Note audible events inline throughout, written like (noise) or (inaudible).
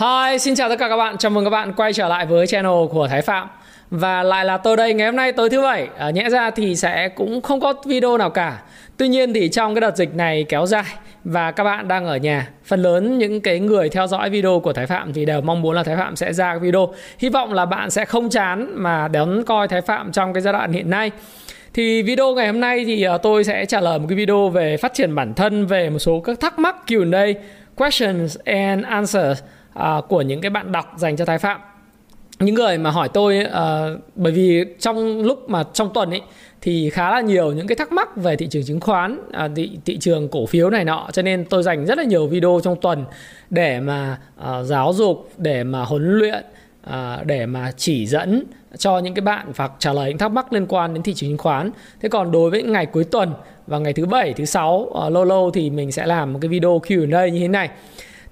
Hi, xin chào tất cả các bạn. Chào mừng các bạn quay trở lại với channel của Thái Phạm. Và lại là tôi đây ngày hôm nay tối thứ bảy. À, nhẽ ra thì sẽ cũng không có video nào cả. Tuy nhiên thì trong cái đợt dịch này kéo dài và các bạn đang ở nhà, phần lớn những cái người theo dõi video của Thái Phạm thì đều mong muốn là Thái Phạm sẽ ra video. Hy vọng là bạn sẽ không chán mà đón coi Thái Phạm trong cái giai đoạn hiện nay. Thì video ngày hôm nay thì à, tôi sẽ trả lời một cái video về phát triển bản thân về một số các thắc mắc Q&A, questions and answers à, của những cái bạn đọc dành cho Thái Phạm. Những người mà hỏi tôi à, bởi vì trong lúc mà trong tuần ấy thì khá là nhiều những cái thắc mắc về thị trường chứng khoán à, thị, thị trường cổ phiếu này nọ. Cho nên tôi dành rất là nhiều video trong tuần để mà à, giáo dục để mà huấn luyện à, để mà chỉ dẫn cho những cái bạn hoặc trả lời những thắc mắc liên quan đến thị trường chứng khoán. Thế còn đối với ngày cuối tuần và ngày thứ bảy thứ sáu à, lâu lâu thì mình sẽ làm một cái video Q&A như thế này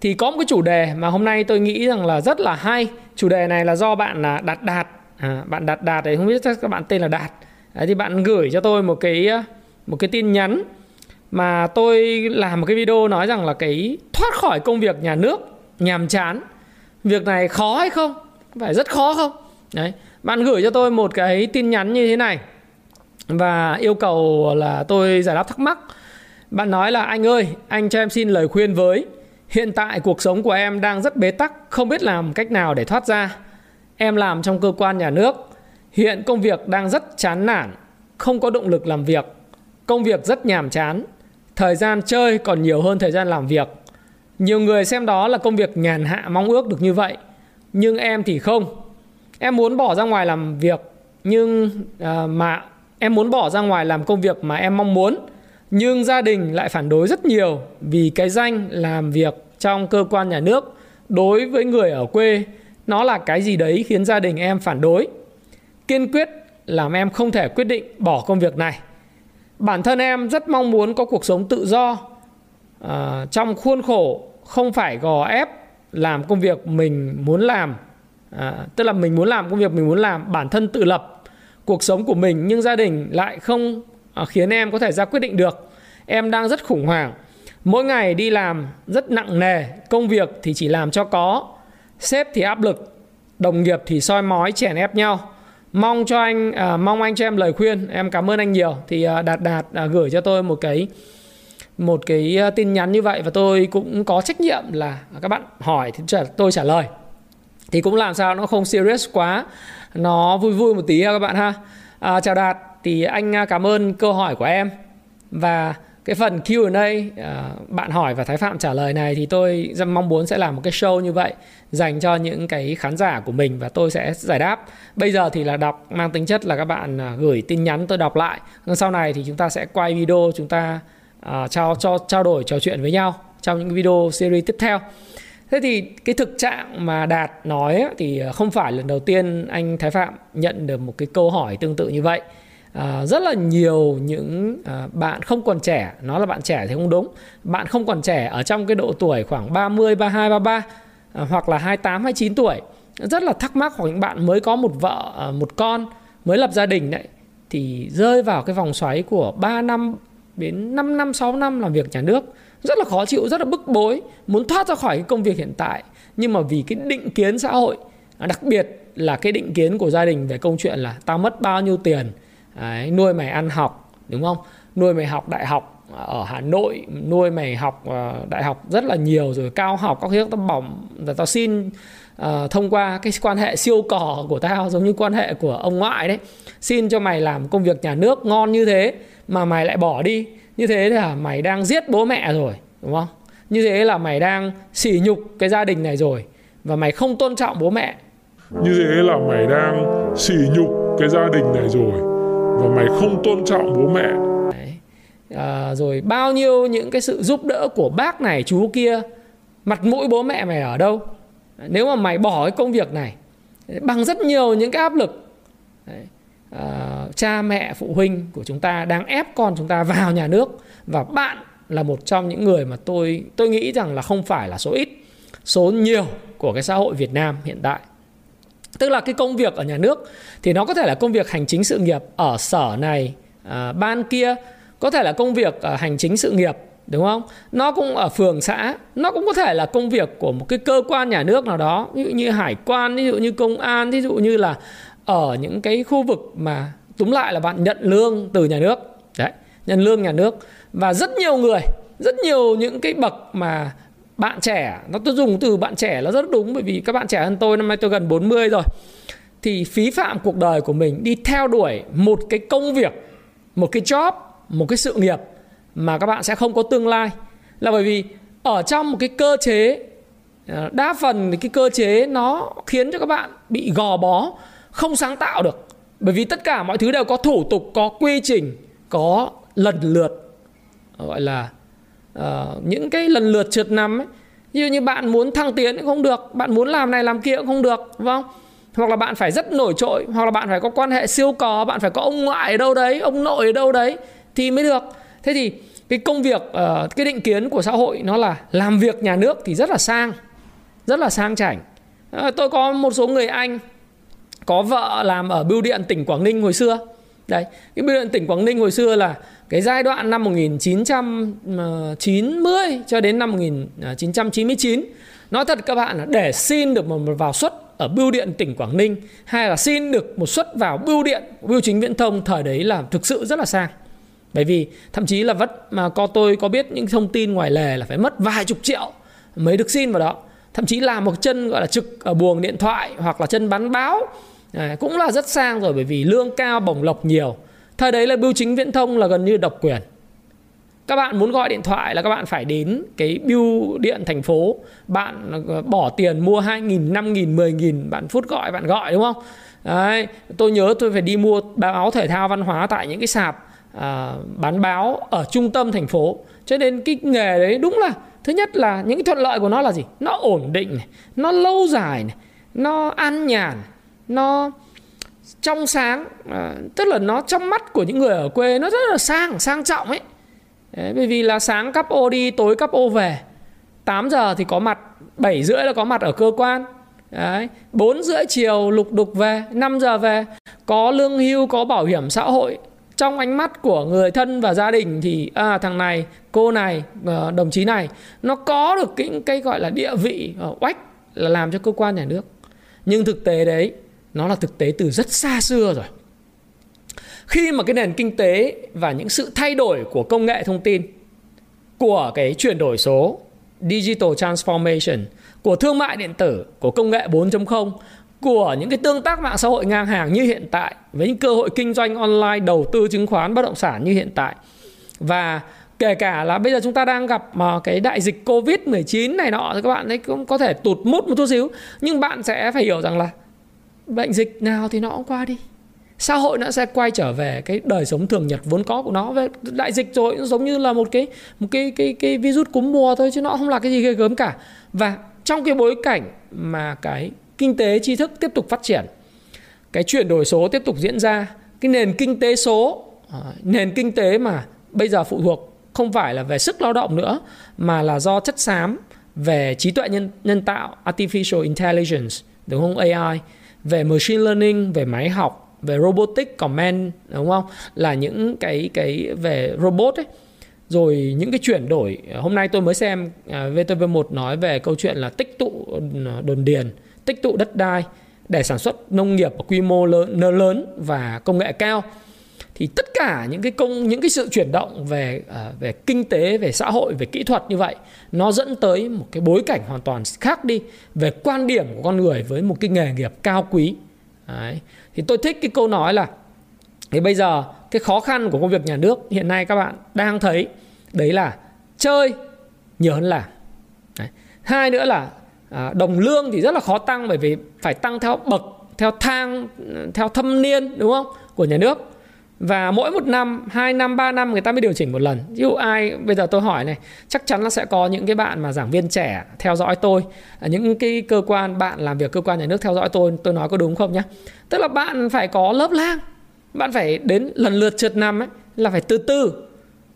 thì có một cái chủ đề mà hôm nay tôi nghĩ rằng là rất là hay. Chủ đề này là do bạn là đạt đạt. À, bạn đạt đạt đấy không biết các bạn tên là đạt. Đấy, thì bạn gửi cho tôi một cái à, một cái tin nhắn mà tôi làm một cái video nói rằng là cái thoát khỏi công việc nhà nước nhàm chán. Việc này khó hay không? Phải rất khó không? Đấy bạn gửi cho tôi một cái tin nhắn như thế này và yêu cầu là tôi giải đáp thắc mắc. Bạn nói là anh ơi anh cho em xin lời khuyên với Hiện tại cuộc sống của em đang rất bế tắc, không biết làm cách nào để thoát ra. Em làm trong cơ quan nhà nước, hiện công việc đang rất chán nản, không có động lực làm việc. Công việc rất nhàm chán, thời gian chơi còn nhiều hơn thời gian làm việc. Nhiều người xem đó là công việc nhàn hạ mong ước được như vậy, nhưng em thì không. Em muốn bỏ ra ngoài làm việc nhưng à, mà em muốn bỏ ra ngoài làm công việc mà em mong muốn nhưng gia đình lại phản đối rất nhiều vì cái danh làm việc trong cơ quan nhà nước đối với người ở quê. Nó là cái gì đấy khiến gia đình em phản đối? Kiên quyết làm em không thể quyết định bỏ công việc này. Bản thân em rất mong muốn có cuộc sống tự do à, trong khuôn khổ không phải gò ép làm công việc mình muốn làm à, tức là mình muốn làm công việc mình muốn làm bản thân tự lập cuộc sống của mình nhưng gia đình lại không Ờ, khiến em có thể ra quyết định được. Em đang rất khủng hoảng. Mỗi ngày đi làm rất nặng nề. Công việc thì chỉ làm cho có. Sếp thì áp lực. Đồng nghiệp thì soi mói chèn ép nhau. Mong cho anh à, mong anh cho em lời khuyên. Em cảm ơn anh nhiều. Thì à, đạt đạt à, gửi cho tôi một cái một cái à, tin nhắn như vậy và tôi cũng có trách nhiệm là các bạn hỏi thì tôi trả lời. Thì cũng làm sao nó không serious quá. Nó vui vui một tí ha các bạn ha. À, chào đạt thì anh à, cảm ơn câu hỏi của em và cái phần Q&A à, bạn hỏi và Thái Phạm trả lời này thì tôi mong muốn sẽ làm một cái show như vậy dành cho những cái khán giả của mình và tôi sẽ giải đáp. Bây giờ thì là đọc mang tính chất là các bạn à, gửi tin nhắn tôi đọc lại. Sau này thì chúng ta sẽ quay video chúng ta uh, trao cho trao đổi trò chuyện với nhau trong những video series tiếp theo. Thế thì cái thực trạng mà Đạt nói ấy, thì không phải lần đầu tiên anh Thái Phạm nhận được một cái câu hỏi tương tự như vậy à, rất là nhiều những à, bạn không còn trẻ. Nó là bạn trẻ thì không đúng. Bạn không còn trẻ ở trong cái độ tuổi khoảng 30 32 33 à, hoặc là 28 29 tuổi. Rất là thắc mắc hoặc những bạn mới có một vợ à, một con mới lập gia đình đấy thì rơi vào cái vòng xoáy của 3 năm đến 5 năm 6 năm làm việc nhà nước. Rất là khó chịu rất là bức bối muốn thoát ra khỏi cái công việc hiện tại. Nhưng mà vì cái định kiến xã hội đặc biệt là cái định kiến của gia đình về câu chuyện là tao mất bao nhiêu tiền Đấy, nuôi mày ăn học đúng không? Nuôi mày học đại học à, ở Hà Nội nuôi mày học uh, đại học rất là nhiều rồi cao học các thứ tao bỏng tao xin uh, thông qua cái quan hệ siêu cỏ của tao giống như quan hệ của ông ngoại đấy xin cho mày làm công việc nhà nước ngon như thế mà mày lại bỏ đi. Như thế là mày đang giết bố mẹ rồi đúng không? Như thế là mày đang sỉ nhục cái gia đình này rồi và mày không tôn trọng bố mẹ. Như thế là mày đang sỉ nhục cái gia đình này rồi và mày không tôn trọng bố mẹ Đấy. À, rồi bao nhiêu những cái sự giúp đỡ của bác này chú kia mặt mũi bố mẹ mày ở đâu nếu mà mày bỏ cái công việc này bằng rất nhiều những cái áp lực Đấy. À, cha mẹ phụ huynh của chúng ta đang ép con chúng ta vào nhà nước và bạn là một trong những người mà tôi tôi nghĩ rằng là không phải là số ít số nhiều của cái xã hội Việt Nam hiện tại tức là cái công việc ở nhà nước thì nó có thể là công việc hành chính sự nghiệp ở sở này à, ban kia có thể là công việc à, hành chính sự nghiệp đúng không? Nó cũng ở phường xã nó cũng có thể là công việc của một cái cơ quan nhà nước nào đó ví dụ như hải quan ví dụ như công an ví dụ như là ở những cái khu vực mà túm lại là bạn nhận lương từ nhà nước. Đấy nhận lương nhà nước. Và rất nhiều người rất nhiều những cái bậc mà bạn trẻ, nó tôi dùng từ bạn trẻ là rất đúng, bởi vì các bạn trẻ hơn tôi, năm nay tôi gần 40 rồi. Thì phí phạm cuộc đời của mình đi theo đuổi một cái công việc, một cái job, một cái sự nghiệp mà các bạn sẽ không có tương lai. Là bởi vì ở trong một cái cơ chế ờ, đa phần thì cái cơ chế nó khiến cho các bạn bị gò bó, không sáng tạo được. Bởi vì tất cả mọi thứ đều có thủ tục, có quy trình, có lần lượt, gọi là uh, những cái lần lượt trượt nằm ấy như như bạn muốn thăng tiến cũng không được bạn muốn làm này làm kia cũng không được đúng không? Hoặc là bạn phải rất nổi trội hoặc là bạn phải có quan hệ siêu cò bạn phải có ông ngoại ở đâu đấy ông nội ở đâu đấy thì mới được. Thế thì cái công việc uh, cái định kiến của xã hội nó là làm việc nhà nước thì rất là sang rất là sang chảnh. Uh, tôi có một số người anh có vợ làm ở bưu điện tỉnh Quảng Ninh hồi xưa đấy, cái bưu điện tỉnh Quảng Ninh hồi xưa là cái giai đoạn năm 1990 cho đến năm 1999 nói thật các bạn là để xin được một vào suất ở bưu điện tỉnh Quảng Ninh, hay là xin được một suất vào bưu điện, bưu chính viễn thông thời đấy là thực sự rất là sang. Bởi vì thậm chí là vất, mà có tôi có biết những thông tin ngoài lề là phải mất vài chục triệu mới được xin vào đó. Thậm chí là một chân, gọi là, trực ở buồng điện thoại hoặc là chân bán báo Đấy, cũng là rất sang rồi bởi vì lương cao bổng lộc nhiều. Thời đấy là bưu chính viễn thông là gần như độc quyền. Các bạn muốn gọi điện thoại là các bạn phải đến cái bưu điện thành phố. Bạn ờ, bỏ tiền mua 2.000, 5.000, 10.000 bạn phút gọi bạn gọi đúng không? Đấy, tôi nhớ tôi phải đi mua báo thể thao văn hóa tại những cái sạp à, bán báo ở trung tâm thành phố. Cho nên cái nghề đấy đúng là thứ nhất là những cái thuận lợi của nó là gì? Nó ổn định này, nó lâu dài này, nó an nhàn nó trong sáng à, tức là nó trong mắt của những người ở quê nó rất là sang sang trọng ấy. Đấy, bởi vì là sáng cắp ô đi tối cắp ô về. 8 giờ thì có mặt 7 rưỡi là có mặt ở cơ quan. Đấy, 4 rưỡi chiều lục đục về 5 giờ về có lương hưu có bảo hiểm xã hội. Trong ánh mắt của người thân và gia đình thì à, thằng này cô này à, đồng chí này nó có được những cái gọi là địa vị à, oách là làm cho cơ quan nhà nước. Nhưng thực tế đấy nó là thực tế từ rất xa xưa rồi. Khi mà cái nền kinh tế và những sự thay đổi của công nghệ thông tin, của cái chuyển đổi số, digital transformation, của thương mại điện tử, của công nghệ 4.0 của những cái tương tác mạng xã hội ngang hàng như hiện tại, với những cơ hội kinh doanh online, đầu tư, chứng khoán, bất động sản như hiện tại, và kể cả là bây giờ chúng ta đang gặp mà cái đại dịch covid 19 này nọ, thì các bạn ấy cũng có thể tụt mút một chút xíu, nhưng bạn sẽ phải hiểu rằng là bệnh dịch nào thì nó cũng qua đi. Xã hội nó sẽ quay trở về cái đời sống thường nhật vốn có của nó. Về đại dịch rồi nó giống như là một cái một cái cái cái virus cúm mùa thôi chứ nó không là cái gì ghê gớm cả. Và trong cái bối cảnh mà cái kinh tế tri thức tiếp tục phát triển, cái chuyển đổi số tiếp tục diễn ra, cái nền kinh tế số à, nền kinh tế mà bây giờ phụ thuộc không phải là về sức lao động nữa, mà là do chất xám về trí tuệ nhân nhân tạo, artificial intelligence, đúng không AI về machine learning, về máy học, về robotic comment đúng không? Là những cái cái về robot ấy. Rồi những cái chuyển đổi. Hôm nay tôi mới xem à, VTV1 nói về câu chuyện là tích tụ à, đồn điền, tích tụ đất đai để sản xuất nông nghiệp ở quy mô lớn lớn và công nghệ cao thì tất cả những cái công những cái sự chuyển động về uh, về kinh tế về xã hội về kỹ thuật như vậy nó dẫn tới một cái bối cảnh hoàn toàn khác đi về quan điểm của con người với một cái nghề nghiệp cao quý Đấy. thì tôi thích cái câu nói là thì bây giờ cái khó khăn của công việc nhà nước hiện nay các bạn đang thấy đấy là chơi nhiều hơn làm đấy. hai nữa là à, đồng lương thì rất là khó tăng bởi vì phải tăng theo bậc theo thang theo thâm niên đúng không của nhà nước và mỗi một năm, hai năm, ba năm người ta mới điều chỉnh một lần. Ví dụ ai bây giờ tôi hỏi này, chắc chắn là sẽ có những cái bạn mà giảng viên trẻ theo dõi tôi, à, những cái cơ quan bạn làm việc cơ quan nhà nước theo dõi tôi, tôi nói có đúng không nhé? Tức là bạn phải có lớp lang, bạn phải đến lần lượt trượt năm ấy là phải từ từ.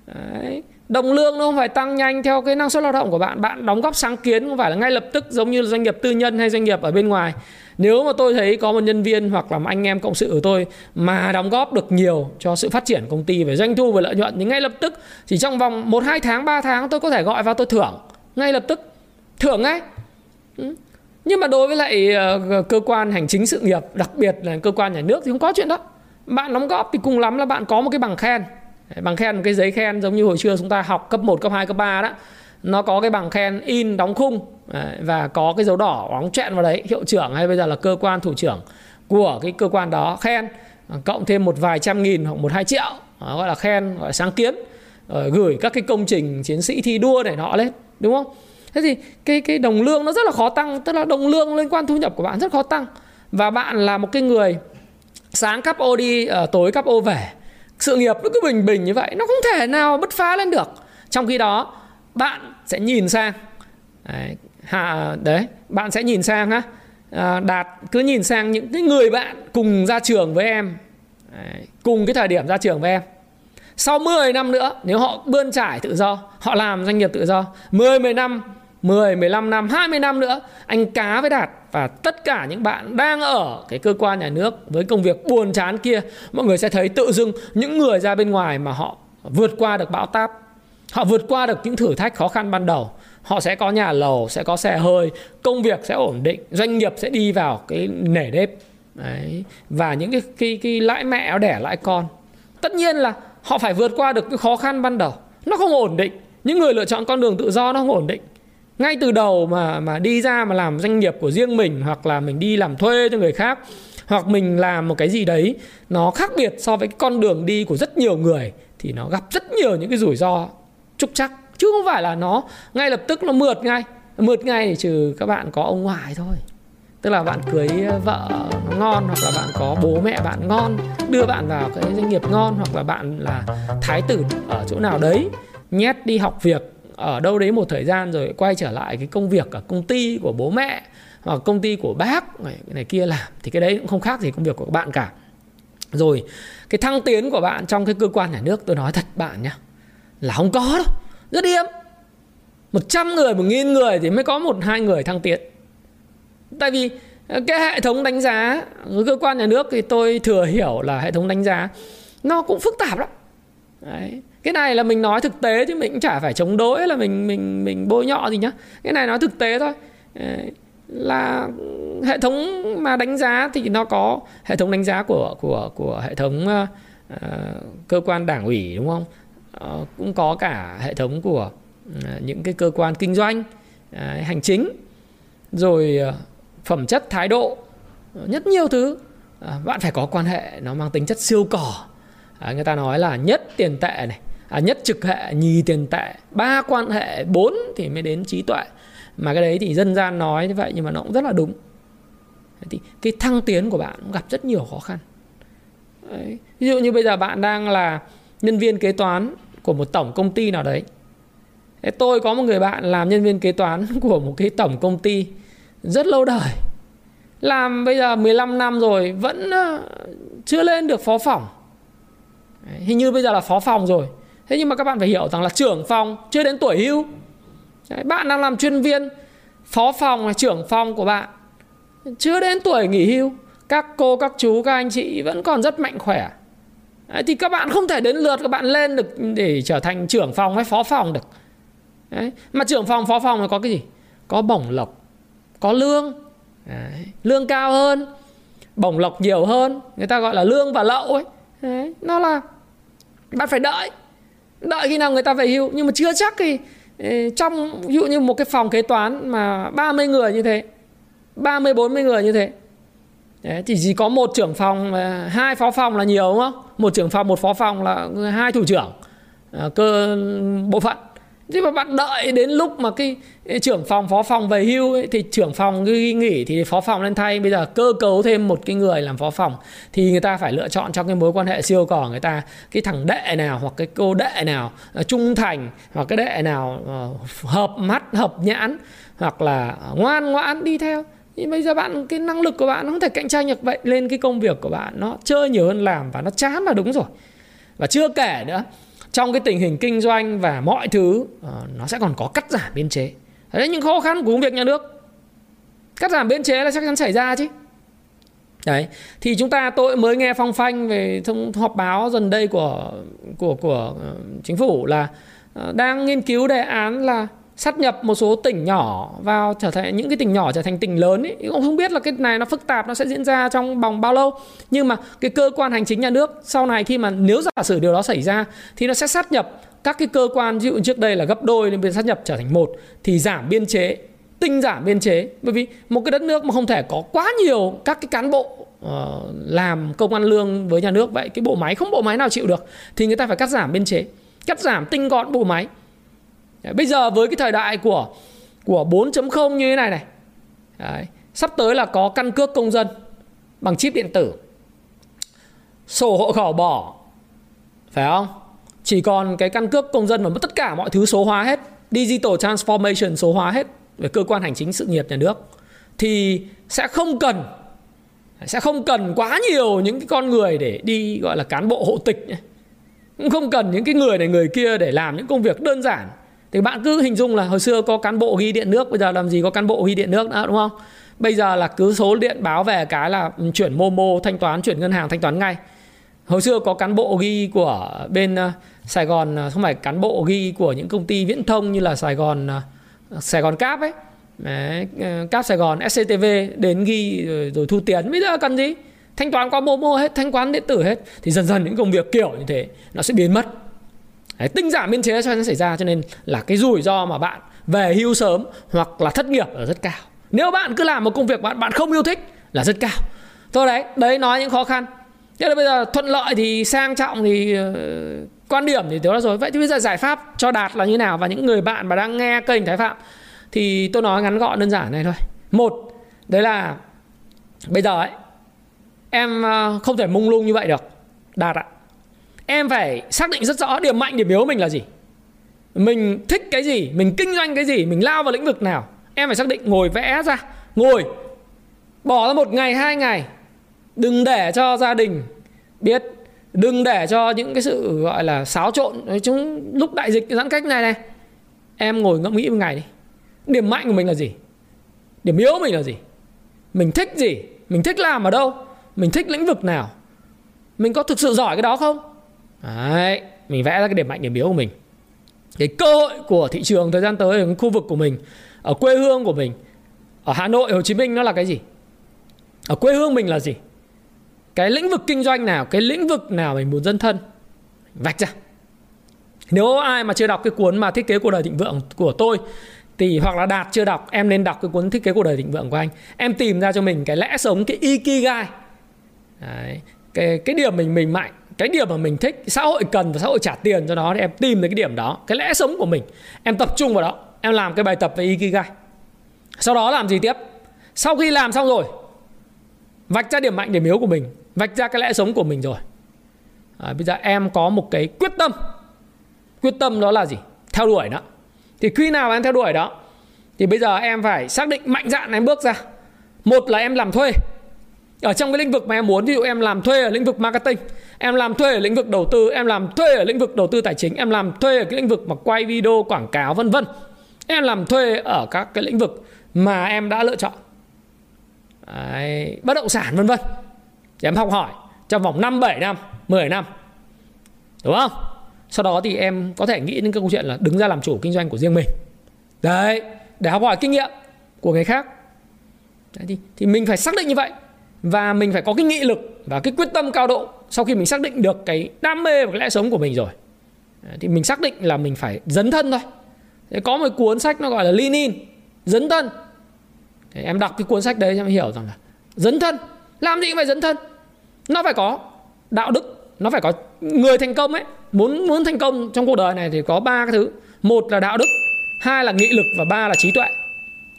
Đấy đồng lương nó không phải tăng nhanh theo cái năng suất lao động của bạn bạn đóng góp sáng kiến không phải là ngay lập tức giống như doanh nghiệp tư nhân hay doanh nghiệp ở bên ngoài nếu mà tôi thấy có một nhân viên hoặc là một anh em cộng sự của tôi mà đóng góp được nhiều cho sự phát triển công ty về doanh thu và lợi nhuận thì ngay lập tức chỉ trong vòng 1 2 tháng 3 tháng tôi có thể gọi vào tôi thưởng. Ngay lập tức. Thưởng ngay ừ. nhưng mà đối với lại ờ, cơ quan hành chính sự nghiệp đặc biệt là cơ quan nhà nước thì không có chuyện đó. Bạn đóng góp thì cùng lắm là bạn có một cái bằng khen. Bằng khen một cái giấy khen giống như hồi xưa chúng ta học cấp 1, cấp 2, cấp 3 đó nó có cái bằng khen in đóng khung và có cái dấu đỏ óng chẹn vào đấy, hiệu trưởng hay bây giờ là cơ quan thủ trưởng của cái cơ quan đó khen à, cộng thêm một vài trăm nghìn hoặc một hai triệu, đó, gọi là khen, gọi là sáng kiến, rồi gửi các cái công trình chiến sĩ thi đua để nọ lên, đúng không? Thế thì cái cái đồng lương nó rất là khó tăng, tức là đồng lương liên quan thu nhập của bạn rất khó tăng. Và bạn là một cái người sáng cắp ô đi ờ, tối cắp ô về, sự nghiệp nó cứ bình bình như vậy, nó không thể nào bứt phá lên được. Trong khi đó bạn sẽ nhìn sang. Đấy, hà, đấy bạn sẽ nhìn sang á à, đạt cứ nhìn sang những cái người bạn cùng ra trường với em. Đấy, cùng cái thời điểm ra trường với em. Sau 10 năm nữa nếu họ bươn trải tự do họ làm doanh nghiệp tự do 10 10 năm 10, 15 năm, 20 năm nữa anh cá với Đạt và tất cả những bạn đang ở cái cơ quan nhà nước với công việc buồn chán kia mọi người sẽ thấy tự dưng những người ra bên ngoài mà họ vượt qua được bão táp họ vượt qua được những thử thách khó khăn ban đầu. Họ sẽ có nhà lầu sẽ có xe hơi công việc sẽ ổn định doanh nghiệp sẽ đi vào cái nể nếp Đấy. và những cái, cái, cái lãi mẹ đẻ lãi con. Tất nhiên là họ phải vượt qua được cái khó khăn ban đầu. Nó không ổn định. Những người lựa chọn con đường tự do nó không ổn định. Ngay từ đầu mà mà đi ra mà làm doanh nghiệp của riêng mình hoặc là mình đi làm thuê cho người khác hoặc mình làm một cái gì đấy nó khác biệt so với cái con đường đi của rất nhiều người thì nó gặp rất nhiều những cái rủi ro trúc chắc chứ không phải là nó ngay lập tức nó mượt ngay. Mượt ngay thì trừ các bạn có ông ngoại thôi. Tức là bạn cưới ờ, vợ ngon hoặc là bạn có bố mẹ bạn ngon đưa bạn vào cái doanh nghiệp ngon hoặc là bạn là thái tử ở chỗ nào đấy nhét đi học việc ở đâu đấy một thời gian rồi quay trở lại cái công việc ở công ty của bố mẹ hoặc công ty của bác này, này kia làm thì cái đấy cũng không khác gì công việc của các bạn cả. Rồi cái thăng tiến của bạn trong cái cơ quan nhà nước tôi nói thật bạn nhé là không có đâu. Rất hiếm. Một trăm người một nghìn người thì mới có một hai người thăng tiến. Tại vì ờ, cái hệ thống đánh giá cơ quan nhà nước thì tôi thừa hiểu là hệ thống đánh giá nó cũng phức tạp lắm. Đấy. Cái này là mình nói thực tế chứ mình cũng chả phải chống đối là mình mình mình bôi nhọ gì nhá. Cái này nói thực tế thôi. Là hệ thống mà đánh giá thì nó có hệ thống đánh giá của của của hệ thống uh, cơ quan đảng ủy đúng không? Uh, cũng có cả hệ thống của uh, những cái cơ quan kinh doanh uh, hành chính rồi uh, phẩm chất thái độ uh, rất nhiều thứ. Uh, bạn phải có quan hệ nó mang tính chất siêu cỏ uh, người ta nói là nhất tiền tệ này à, nhất trực hệ nhì tiền tệ ba quan hệ bốn thì mới đến trí tuệ. Mà cái đấy thì dân gian nói như vậy nhưng mà nó cũng rất là đúng. Thì cái thăng tiến của bạn cũng gặp rất nhiều khó khăn. Đấy. ví dụ như bây giờ bạn đang là nhân viên kế toán của một tổng công ty nào đấy. Thế tôi có một người bạn làm nhân viên kế toán (laughs) của một cái tổng công ty rất lâu đời. Làm bây giờ 15 năm rồi vẫn ờ, chưa lên được phó phòng. Hình như bây giờ là phó phòng rồi. Thế nhưng mà các bạn phải hiểu rằng là trưởng phòng chưa đến tuổi hưu. Đấy, bạn đang làm chuyên viên phó phòng là trưởng phòng của bạn. Chưa đến tuổi nghỉ hưu. Các cô các chú các anh chị vẫn còn rất mạnh khỏe. Đấy, thì các bạn không thể đến lượt các bạn lên được để trở thành trưởng phòng hay phó phòng được Đấy. mà trưởng phòng phó phòng là có cái gì có bổng lộc có lương Đấy. lương cao hơn bổng lộc nhiều hơn người ta gọi là lương và lậu ấy Đấy. nó là bạn phải đợi đợi khi nào người ta về hưu nhưng mà chưa chắc thì ừ, trong ví dụ như một cái phòng kế toán mà 30 người như thế 30 40 người như thế Đấy, thì chỉ có một trưởng phòng hai phó phòng là nhiều đúng không? Một trưởng phòng một phó phòng là hai thủ trưởng à, cơ bộ phận. Chứ mà bạn đợi đến lúc mà cái trưởng phòng phó phòng về hưu ấy, thì trưởng phòng ghi nghỉ thì phó phòng lên thay. Bây giờ cơ cấu thêm một cái người làm phó phòng thì người ta phải lựa chọn trong cái mối quan hệ siêu cỏ người ta cái thằng đệ nào hoặc cái cô đệ nào à, trung thành hoặc cái đệ nào ờ, hợp mắt hợp nhãn hoặc là ngoan ngoãn đi theo thì bây giờ bạn, cái năng lực của bạn nó không thể cạnh tranh được vậy. Lên cái công việc của bạn, nó chơi nhiều hơn làm và nó chán là đúng rồi. Và chưa kể nữa, trong cái tình hình kinh doanh và mọi thứ ờ, nó sẽ còn có cắt giảm biên chế. Đấy, những khó khăn của công việc nhà nước. Cắt giảm biên chế là chắc chắn xảy ra chứ. Đấy, thì chúng ta, tôi mới nghe phong phanh về thông, họp báo gần đây của của của ờ, chính phủ là ờ, đang nghiên cứu đề án là sát nhập một số tỉnh nhỏ vào trở thành những cái tỉnh nhỏ trở thành tỉnh lớn ấy cũng không biết là cái này nó phức tạp nó sẽ diễn ra trong vòng bao lâu. Nhưng mà cái cơ quan hành chính nhà nước sau này khi mà nếu giả sử điều đó xảy ra thì nó sẽ sát nhập các cái cơ quan. Ví dụ trước đây là gấp đôi nên bây sát nhập trở thành một thì giảm biên chế tinh giảm biên chế. Bởi vì một cái đất nước mà không thể có quá nhiều các cái cán bộ uh, làm công an lương với nhà nước vậy cái bộ máy không bộ máy nào chịu được thì người ta phải cắt giảm biên chế. Cắt giảm tinh gọn bộ máy. Bây giờ với cái thời đại của của 4.0 như thế này này. Đấy. Sắp tới là có căn cước công dân bằng chip điện tử. Sổ hộ khẩu bỏ. Phải không? Chỉ còn cái căn cước công dân mà tất cả mọi thứ số hóa hết. Digital transformation số hóa hết Về cơ quan hành chính, sự nghiệp, nhà nước. Thì sẽ không cần, Sẽ không cần quá nhiều những cái con người để đi gọi là cán bộ hộ tịch Cũng không cần những cái người này, người kia để làm những công việc đơn giản thì bạn cứ hình dung là hồi xưa có cán bộ ghi điện nước bây giờ làm gì có cán bộ ghi điện nước nữa đúng không? Bây giờ là cứ số điện báo về cái là ừ, chuyển momo thanh toán chuyển ngân hàng thanh toán ngay. Hồi xưa có cán bộ ghi của bên ờ, Sài Gòn ờ, không phải cán bộ ghi của những công ty viễn thông như là Sài Gòn ờ, Sài Gòn Cáp ấy. Đấy, Cáp Sài Gòn SCTV đến ghi rồi, rồi thu tiền. Bây giờ cần gì? Thanh toán qua momo hết thanh toán điện tử hết. Thì dần dần những công việc kiểu như thế nó sẽ biến mất. Đấy, tinh giảm biên chế cho nó xảy ra cho nên là cái rủi ro mà bạn về hưu sớm hoặc là thất nghiệp là rất cao. Nếu bạn cứ làm một công việc bạn bạn không yêu thích là rất cao. Thôi đấy đấy nói những khó khăn. Thế là bây giờ thuận lợi thì sang trọng thì uh, quan điểm thì đó rồi. Vậy thì bây giờ giải pháp cho đạt là như nào và những người bạn mà đang nghe kênh thái phạm thì tôi nói ngắn gọn đơn giản này thôi. Một đấy là bây giờ ấy em ờ, không thể mông lung như vậy được. Đạt ạ em phải xác định rất rõ điểm mạnh, điểm yếu mình là gì. Mình thích cái gì, mình kinh doanh cái gì, mình lao vào lĩnh vực nào, em phải xác định ngồi vẽ ra. Ngồi, bỏ ra một ngày, hai ngày. Đừng để cho gia đình biết, đừng để cho những cái sự, gọi là, xáo trộn. Chúng lúc đại dịch giãn cách này này, em ngồi ngẫm nghĩ một ngày đi. Điểm mạnh của mình là gì? Điểm yếu của mình là gì? Mình thích gì? Mình thích làm ở đâu? Mình thích lĩnh vực nào? Mình có thực sự giỏi cái đó không? Đấy, mình vẽ ra cái điểm mạnh điểm yếu của mình. Cái cơ hội của thị trường thời gian tới ở khu vực của mình ở quê hương của mình ở Hà Nội Hồ Chí Minh nó là cái gì? Ở quê hương mình là gì? Cái lĩnh vực kinh doanh nào cái lĩnh vực nào mình muốn dân thân? Vạch ra. Nếu ai mà chưa đọc cái cuốn mà thiết kế cuộc đời thịnh vượng của tôi thì hoặc là đạt chưa đọc em nên đọc cái cuốn thiết kế cuộc đời thịnh vượng của anh. Em tìm ra cho mình cái lẽ sống cái ikigai. Đấy. cái cái điểm mình mình mạnh cái điểm mà mình thích xã hội cần và xã hội trả tiền cho nó thì em tìm được cái điểm đó cái lẽ sống của mình. Em tập trung vào đó em làm cái bài tập về ikigai. Sau đó làm gì tiếp? Sau khi làm xong rồi vạch ra điểm mạnh điểm yếu của mình vạch ra cái lẽ sống của mình rồi. À, bây giờ em có một cái quyết tâm. Quyết tâm đó là gì? Theo đuổi đó thì khi nào em theo đuổi đó thì bây giờ em phải xác định mạnh dạn em bước ra. Một là em làm thuê ở trong cái lĩnh vực mà em muốn ví dụ em làm thuê ở lĩnh vực marketing em làm thuê ở lĩnh vực đầu tư em làm thuê ở lĩnh vực đầu tư tài chính em làm thuê ở cái lĩnh vực mà quay video quảng cáo vân vân. Em làm thuê ở các cái lĩnh vực mà em đã lựa chọn. Đấy, bất động sản vân vân. Em học hỏi trong vòng 5 7 năm 10 năm. Đúng không? Sau đó thì em có thể nghĩ đến cái câu chuyện là đứng ra làm chủ kinh doanh của riêng mình. Đấy để học hỏi kinh nghiệm của người khác. Đấy, thì, thì mình phải xác định như vậy và mình phải có cái nghị lực và cái quyết tâm cao độ sau khi mình xác định được cái đam mê và cái lẽ sống của mình rồi. Thì mình xác định là mình phải dấn thân thôi. Thế có một cuốn sách nó gọi là lean in, dấn thân. Thế em đọc cái cuốn sách đấy em hiểu rằng là dấn thân. Làm gì cũng phải dấn thân. Nó phải có đạo đức, nó phải có người thành công ấy. Muốn muốn thành công trong cuộc đời này thì có ba cái thứ. Một là đạo đức, hai là nghị lực và ba là trí tuệ.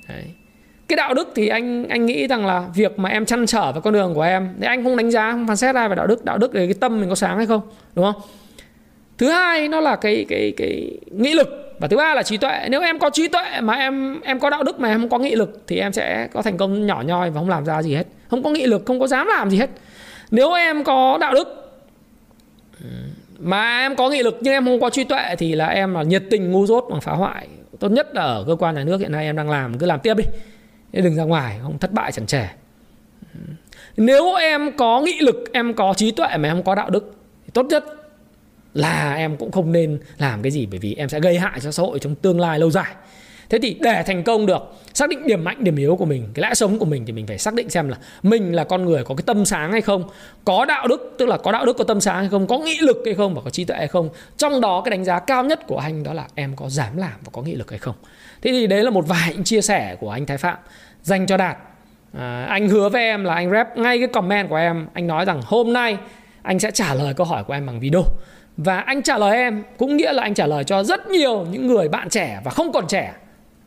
Đấy cái đạo đức thì anh anh nghĩ rằng là việc mà em chăn trở vào con đường của em, thì anh không đánh giá, không phán xét ai về đạo đức. Đạo đức là cái tâm mình có sáng hay không, đúng không? Thứ hai nó là cái cái cái nghị lực. Và thứ ba là trí tuệ. Nếu em có trí tuệ mà em em có đạo đức mà em không có nghị lực thì em sẽ có thành công nhỏ nhoi và không làm ra gì hết. Không có nghị lực, không có dám làm gì hết. Nếu em có đạo đức mà em có nghị lực nhưng em không có trí tuệ thì là em là nhiệt tình ngu dốt bằng phá hoại. Tốt nhất là ở cơ quan nhà nước hiện nay em đang làm, cứ làm tiếp đi đừng ra ngoài không thất bại chẳng trẻ nếu em có nghị lực, em có trí tuệ mà em không có đạo đức, thì tốt nhất là em cũng không nên làm cái gì, bởi vì em sẽ gây hại cho xã hội trong tương lai lâu dài. Thế thì để thành công được, xác định điểm mạnh, điểm yếu của mình, cái lẽ sống của mình, thì mình phải xác định xem là mình là con người có cái tâm sáng hay không, có đạo đức, tức là có đạo đức, có tâm sáng hay không, có nghị lực hay không và có trí tuệ hay không. Trong đó cái đánh giá cao nhất của anh đó là em có dám làm và có nghị lực hay không thế thì đấy là một vài những chia sẻ của anh thái phạm dành cho đạt. À, anh hứa với em là anh rep ngay cái comment của em. Anh nói rằng hôm nay anh sẽ trả lời câu hỏi của em bằng video. Và anh trả lời em cũng nghĩa là anh trả lời cho rất nhiều những người bạn trẻ và không còn trẻ.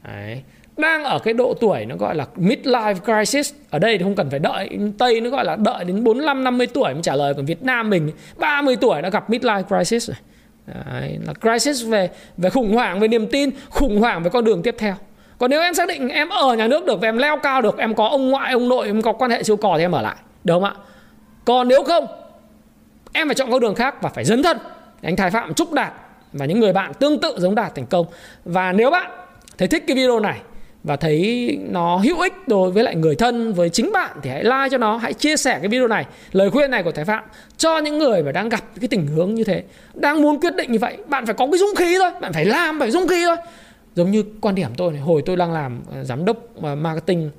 Đấy. đang ở cái độ tuổi nó gọi là midlife crisis. Ở đây thì không cần phải đợi tây nó gọi là đợi đến 45 50 tuổi mới trả lời. Còn Việt Nam mình 30 tuổi đã gặp midlife crisis rồi. Đấy, là crisis về về khủng hoảng về niềm tin khủng hoảng về con đường tiếp theo. Còn nếu em xác định em ở nhà nước được và em leo cao được em có ông ngoại ông nội em có quan hệ siêu cò thì em ở lại. Được không ạ? Còn nếu không em phải chọn con đường khác và phải dấn thân. Anh Thái Phạm chúc Đạt và những người bạn tương tự giống Đạt thành công. Và nếu bạn thấy thích cái video này và thấy nó hữu ích đối với lại người thân với chính bạn thì hãy like cho nó hãy chia sẻ cái video này lời khuyên này của thái phạm cho những người mà đang gặp cái tình huống như thế đang muốn quyết định như vậy. Bạn phải có cái dũng khí thôi bạn phải làm phải dũng khí thôi. Giống như quan điểm tôi này hồi tôi đang làm ờ, giám đốc ờ, marketing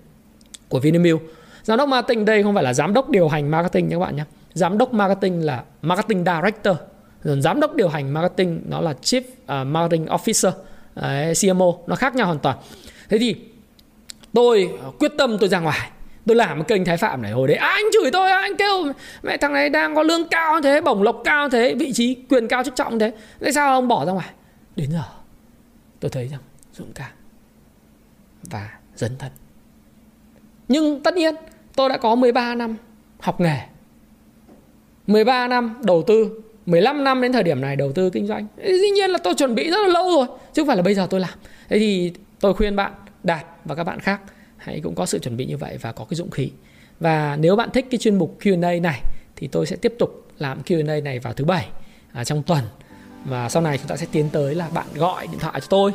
của Vinamilk. Giám đốc marketing đây không phải là giám đốc điều hành marketing nhé các bạn nhé. Giám đốc marketing là marketing director. Rồi giám đốc điều hành marketing nó là chief ờ, marketing officer Đấy, CMO nó khác nhau hoàn toàn thế thì tôi quyết tâm tôi ra ngoài. Tôi làm cái kênh thái phạm này hồi đấy. À, anh chửi tôi, anh kêu mẹ thằng này đang có lương cao thế, bổng lộc cao thế, vị trí quyền cao chức trọng thế. Tại sao ông bỏ ra ngoài? Đến giờ, tôi thấy rằng dũng cảm và dấn thân. Nhưng tất nhiên, tôi đã có 13 năm học nghề 13 năm đầu tư 15 năm đến thời điểm này đầu tư kinh doanh. Dĩ nhiên là tôi chuẩn bị rất là lâu rồi, chứ không phải là bây giờ tôi làm. Thế thì tôi khuyên bạn đạt và các bạn khác hãy cũng có sự chuẩn bị như vậy và có cái dũng khí. Và nếu bạn thích cái chuyên mục Q&A này thì tôi sẽ tiếp tục làm Q&A này vào thứ bảy à, trong tuần. Và sau này chúng ta sẽ tiến tới là bạn gọi điện thoại cho tôi.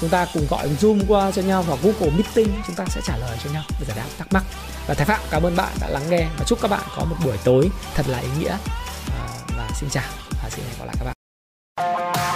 Chúng ta cùng gọi zoom qua cho nhau hoặc google meeting chúng ta sẽ trả lời cho nhau. Để giải đáp thắc mắc. Và thái phạm cảm ơn bạn đã lắng nghe và chúc các bạn có một buổi tối thật là ý nghĩa. À, và xin chào và xin hẹn gặp lại các bạn.